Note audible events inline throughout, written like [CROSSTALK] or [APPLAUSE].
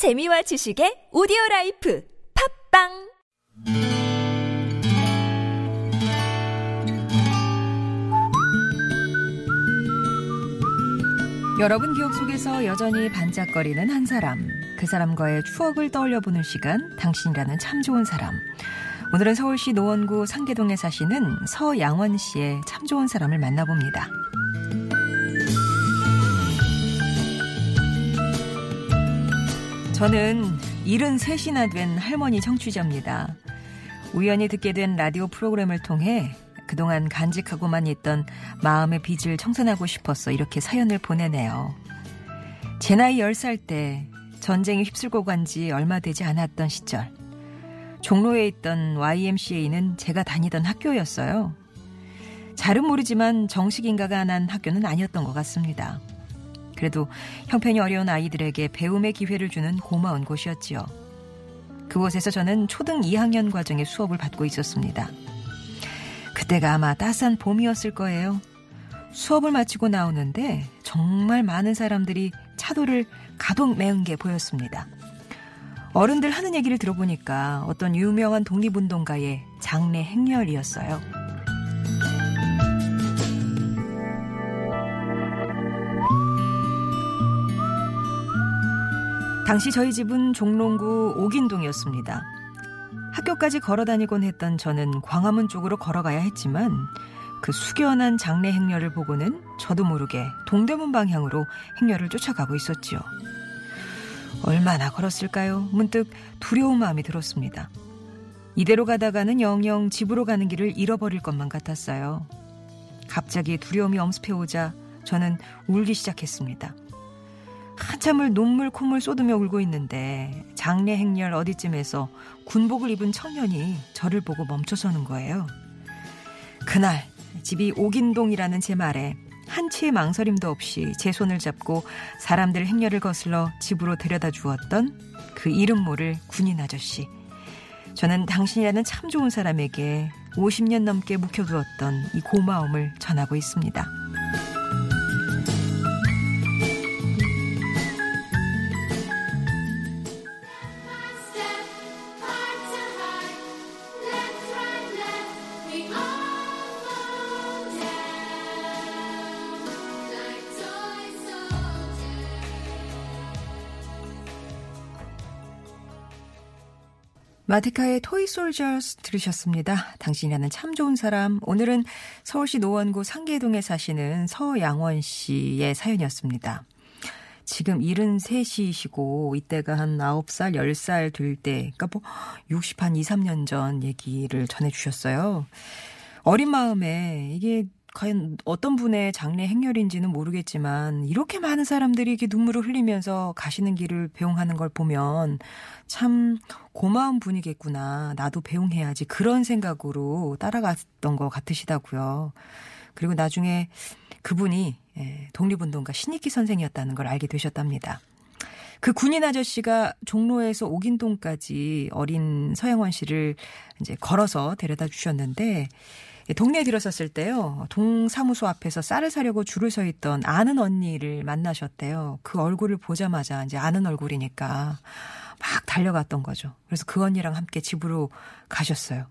재미와 지식의 오디오 라이프 팟빵 여러분 기억 속에서 여전히 반짝거리는 한 사람, 그 사람과의 추억을 떠올려보는 시간, 당신이라는 참 좋은 사람. 오늘은 서울시 노원구 상계동에 사시는 서양원 씨의 참 좋은 사람을 만나봅니다. 저는 73이나 된 할머니 청취자입니다. 우연히 듣게 된 라디오 프로그램을 통해 그동안 간직하고만 있던 마음의 빚을 청산하고 싶어서 이렇게 사연을 보내네요. 제 나이 10살 때 전쟁이 휩쓸고 간 지 얼마 되지 않았던 시절. 종로에 있던 YMCA는 제가 다니던 학교였어요. 잘은 모르지만 정식 인가가 난 학교는 아니었던 것 같습니다. 그래도 형편이 어려운 아이들에게 배움의 기회를 주는 고마운 곳이었지요. 그곳에서 저는 초등 2학년 과정의 수업을 받고 있었습니다. 그때가 아마 따스한 봄이었을 거예요. 수업을 마치고 나오는데 정말 많은 사람들이 차도를 가동 메운 게 보였습니다. 어른들 하는 얘기를 들어보니까 어떤 유명한 독립운동가의 장례 행렬이었어요. 당시 저희 집은 종롱구 옥인동이었습니다. 학교까지 걸어 다니곤 했던 저는 광화문 쪽으로 걸어가야 했지만 그 숙연한 장례 행렬을 보고는 저도 모르게 동대문 방향으로 행렬을 쫓아가고 있었지요. 얼마나 걸었을까요? 문득 두려운 마음이 들었습니다. 이대로 가다가는 영영 집으로 가는 길을 잃어버릴 것만 같았어요. 갑자기 두려움이 엄습해오자 저는 울기 시작했습니다. 한참을 눈물 콧물 쏟으며 울고 있는데 장례 행렬 어디쯤에서 군복을 입은 청년이 저를 보고 멈춰서는 거예요. 그날 집이 옥인동이라는 제 말에 한치의 망설임도 없이 제 손을 잡고 사람들 행렬을 거슬러 집으로 데려다 주었던 그 이름 모를 군인 아저씨. 저는 당신이라는 참 좋은 사람에게 50년 넘게 묵혀두었던 이 고마움을 전하고 있습니다. 마티카의 토이 솔저스 들으셨습니다. 당신이라는 참 좋은 사람. 오늘은 서울시 노원구 상계동에 사시는 서양원 씨의 사연이었습니다. 지금 73이시고 이때가 한 9살, 10살 될 때, 그러니까 뭐 60, 한 2, 3년 전 얘기를 전해 주셨어요. 어린 마음에 이게 과연 어떤 분의 장례 행렬인지는 모르겠지만 이렇게 많은 사람들이 이렇게 눈물을 흘리면서 가시는 길을 배웅하는 걸 보면 참 고마운 분이겠구나. 나도 배웅해야지. 그런 생각으로 따라갔던 것 같으시다고요. 그리고 나중에 그분이 예, 독립운동가 신익기 선생이었다는 걸 알게 되셨답니다. 그 군인 아저씨가 종로에서 옥인동까지 어린 서영원 씨를 이제 걸어서 데려다 주셨는데 예, 동네에 들어섰을 때요. 동사무소 앞에서 쌀을 사려고 줄을 서 있던 아는 언니를 만나셨대요. 그 얼굴을 보자마자 이제 아는 얼굴이니까 막 달려갔던 거죠. 그래서 그 언니랑 함께 집으로 가셨어요.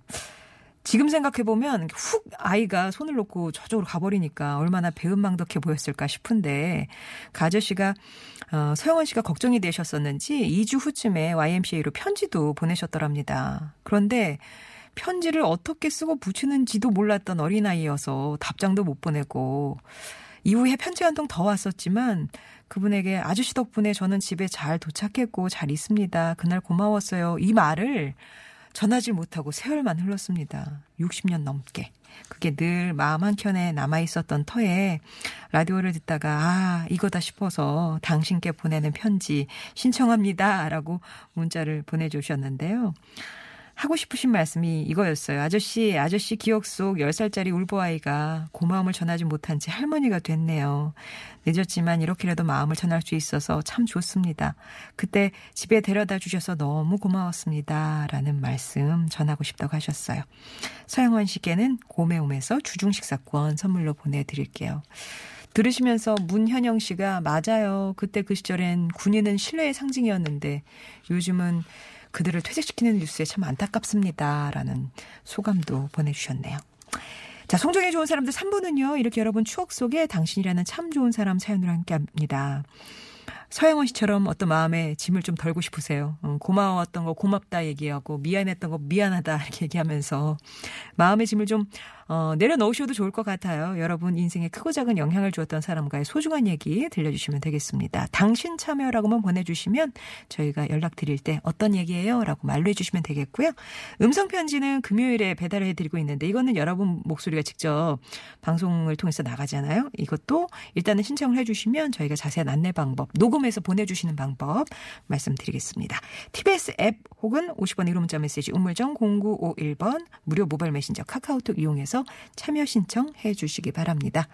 지금 생각해보면 훅 아이가 손을 놓고 저쪽으로 가버리니까 얼마나 배은망덕해 보였을까 싶은데 그 아저씨가 어, 서영원 씨가 걱정이 되셨었는지 2주 후쯤에 YMCA로 편지도 보내셨더랍니다. 그런데 편지를 어떻게 쓰고 붙이는지도 몰랐던 어린아이여서 답장도 못 보내고 이후에 편지 한 통 더 왔었지만 그분에게 아저씨 덕분에 저는 집에 잘 도착했고 잘 있습니다. 그날 고마웠어요. 이 말을 전하지 못하고 세월만 흘렀습니다. 60년 넘게. 그게 늘 마음 한켠에 남아 있었던 터에 라디오를 듣다가 아, 이거다 싶어서 당신께 보내는 편지 신청합니다. 라고 문자를 보내주셨는데요. 하고 싶으신 말씀이 이거였어요. 아저씨, 아저씨 기억 속 10살짜리 울보아이가 고마움을 전하지 못한 채 할머니가 됐네요. 늦었지만 이렇게라도 마음을 전할 수 있어서 참 좋습니다. 그때 집에 데려다 주셔서 너무 고마웠습니다. 라는 말씀 전하고 싶다고 하셨어요. 서영원 씨께는 고메움에서 주중식사권 선물로 보내드릴게요. 들으시면서 문현영 씨가 맞아요. 그때 그 시절엔 군인은 신뢰의 상징이었는데 요즘은 그들을 퇴직시키는 뉴스에 참 안타깝습니다. 라는 소감도 보내주셨네요. 자, 송정의 좋은 사람들 3부는요, 이렇게 여러분 추억 속에 당신이라는 참 좋은 사람 사연을 함께 합니다. 서영원 씨처럼 어떤 마음에 짐을 좀 덜고 싶으세요. 음, 고마웠던 거 고맙다 얘기하고 미안했던 거 미안하다 [LAUGHS] 이렇게 얘기하면서 마음의 짐을 좀 어, 내려놓으셔도 좋을 것 같아요. 여러분 인생에 크고 작은 영향을 주었던 사람과의 소중한 얘기 들려주시면 되겠습니다. 당신 참여라고만 보내주시면 저희가 연락드릴 때 어떤 얘기예요? 라고 말로 해주시면 되겠고요. 음성편지는 금요일에 배달을 해드리고 있는데 이거는 여러분 목소리가 직접 방송을 통해서 나가잖아요. 이것도 일단은 신청을 해주시면 저희가 자세한 안내 방법, 녹음해서 보내주시는 방법 말씀드리겠습니다. TBS 앱 혹은 50번 1호 문자 메시지 우물정 0951번 무료 모바일 메신저 카카오톡 이용 참여 신청해 주시기 바랍니다.